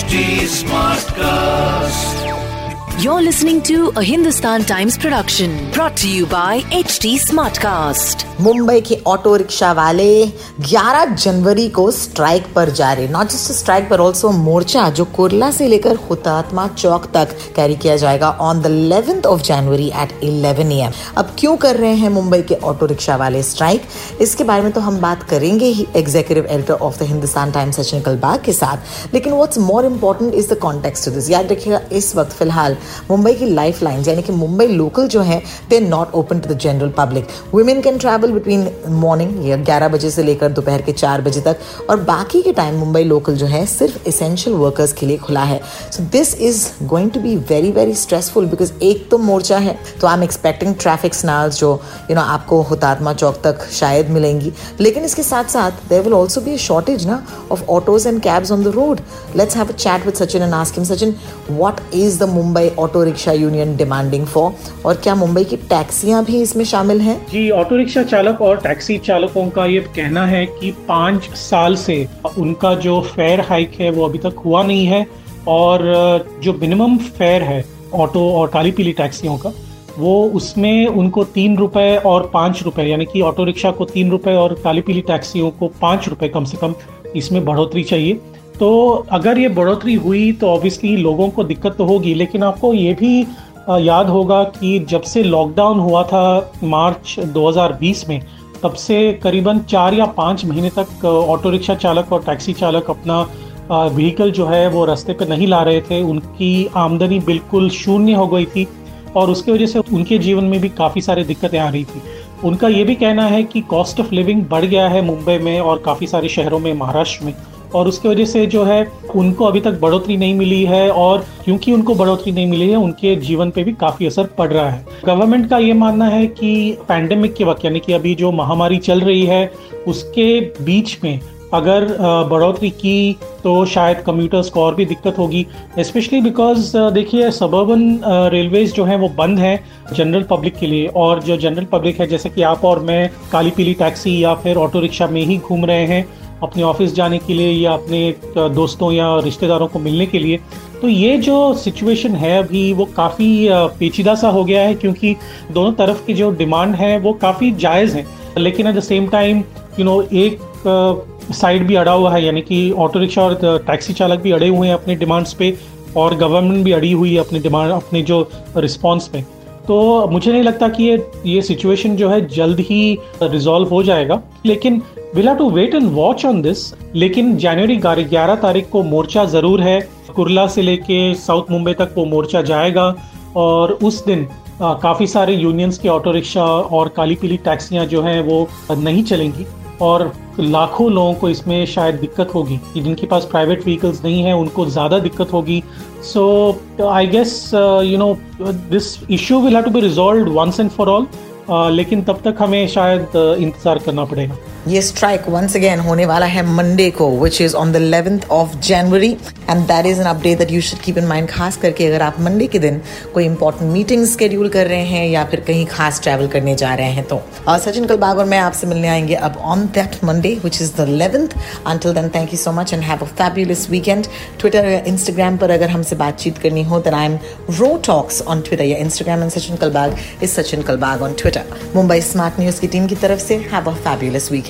HD Smartcast. You're listening to a Hindustan Times production brought to you by HT Smartcast. Mumbai के auto rickshaw वाले 11 जनवरी को strike पर जा रहे नॉट जस्ट स्ट्राइक पर ऑल्सो मोर्चा जो कुरला से लेकर हुतात्मा चौक तक कैरी किया जाएगा on the 11th of January at 11 AM अब क्यों कर रहे हैं मुंबई के ऑटो रिक्शा वाले स्ट्राइक इसके बारे में तो हम बात करेंगे ही executive editor of the Hindustan times Sachin Kalbag के साथ। लेकिन what's more important is the context this याद रखिएगा, इस वक्त फ़िलहाल मुंबई की लाइफ लाइन यानी कि मुंबई लोकल जो है they not open to the general public women can travel between morning या ग्यारह बजे से लेकर दोपहर के चार बजे तक, और बाकी के टाइम मुंबई लोकल जो है, सिर्फ़ इसेंशियल वर्कर्स के लिए खुला है. So this is going to be very very stressful because एक तो मोर्चा है तो I am expecting traffic snarls जो यू नो आपको हुतात्मा चौक तक शायद मिलेंगी. लेकिन इसके साथ साथ there will also be shortage ना of autos and cabs on the road let's have a chat with Sachin and ask him Sachin what is the Mumbai auto rickshaw union demanding for और क्या मुंबई की टैक्सियाँ भी इसमें शामिल हैं? जी auto rickshaw चालक और टैक्सी चालकों का ये कहना है कि पाँच साल से उनका जो फेयर हाइक है वो अभी तक हुआ नहीं है और जो मिनिमम फेयर है ऑटो और काली पीली टैक्सियों का, वो उसमें उनको तीन रुपए और पाँच रुपए, यानी कि ऑटो रिक्शा को तीन रुपए और काली पीली टैक्सियों को पाँच रुपए कम से कम इसमें बढ़ोतरी चाहिए। तो अगर ये बढ़ोतरी हुई तो ऑब्वियसली लोगों को दिक्कत तो होगी, लेकिन आपको ये भी याद होगा कि जब से लॉकडाउन हुआ था मार्च 2020 में, तब से करीबन चार या पाँच महीने तक ऑटो रिक्शा चालक और टैक्सी चालक अपना व्हीकल जो है वो रास्ते पे नहीं ला रहे थे। उनकी आमदनी बिल्कुल शून्य हो गई थी और उसकी वजह से उनके जीवन में भी काफ़ी सारी दिक्कतें आ रही थी। उनका ये भी कहना है कि कॉस्ट ऑफ़ लिविंग बढ़ गया है मुंबई में और काफ़ी सारे शहरों में, महाराष्ट्र में। और उसकी वजह से जो है, उनको अभी तक बढ़ोतरी नहीं मिली है और क्योंकि उनको बढ़ोतरी नहीं मिली है, उनके जीवन पे भी काफ़ी असर पड़ रहा है। गवर्नमेंट का ये मानना है कि पैंडेमिक के वक्त, यानी कि अभी जो महामारी चल रही है, उसके बीच में अगर बढ़ोतरी की तो शायद कम्यूटर्स को और भी दिक्कत होगी। स्पेशली बिकॉज़ देखिए सबर्बन रेलवेज जो हैं, वो बंद हैं जनरल पब्लिक के लिए। और जो जनरल पब्लिक है, जैसे कि आप और मैं काली पीली टैक्सी या फिर ऑटो रिक्शा में ही घूम रहे हैं अपने ऑफ़िस जाने के लिए या अपने दोस्तों या रिश्तेदारों को मिलने के लिए तो ये जो सिचुएशन है अभी वो काफ़ी पेचीदा सा हो गया है क्योंकि दोनों तरफ़ की जो डिमांड है वो काफ़ी जायज़ है। लेकिन at the same time you know एक साइड भी अड़ा हुआ है, यानी कि ऑटो रिक्शा और टैक्सी चालक भी अड़े हुए हैं अपने डिमांड्स पे और गवर्नमेंट भी अड़ी हुई है अपने डिमांड अपने जो रिस्पॉन्स पे। तो मुझे नहीं लगता कि ये ये सिचुएशन जो है जल्द ही रिजॉल्व हो जाएगा। लेकिन will have to wait and watch on this लेकिन जनवरी ग्यारह तारीख को मोर्चा ज़रूर है। कुरला से लेके साउथ मुंबई तक वो मोर्चा जाएगा और उस दिन काफ़ी सारे यूनियंस के ऑटो रिक्शा और काली पीली टैक्सियाँ जो हैं वो नहीं चलेंगी और लाखों लोगों को इसमें शायद दिक्कत होगी। जिनके पास प्राइवेट व्हीकल्स नहीं है उनको ज़्यादा दिक्कत होगी। So I guess you know this issue will have to be resolve once and for all लेकिन तब तक हमें शायद uh, इंतज़ार करना पड़ेगा। ये स्ट्राइक वंस अगेन होने वाला है मंडे को which is on the eleventh of January and that is an update that you should keep in mind खास करके अगर आप मंडे के दिन कोई इंपॉर्टेंट मीटिंग स्केड्यूल कर रहे हैं या फिर कहीं खास ट्रैवल करने जा रहे हैं तो। और सचिन कलबाग और मैं आपसे मिलने आएँगे अब on that Monday which is the eleventh until then thank you so much and have a fabulous weekend Twitter या इंस्टाग्राम पर अगर हमसे बातचीत करनी हो then I am ro talks on Twitter या Instagram and Sachin Kalbag is Sachin Kalbag on Twitter Mumbai smart news की team की तरफ़ से have a fabulous weekend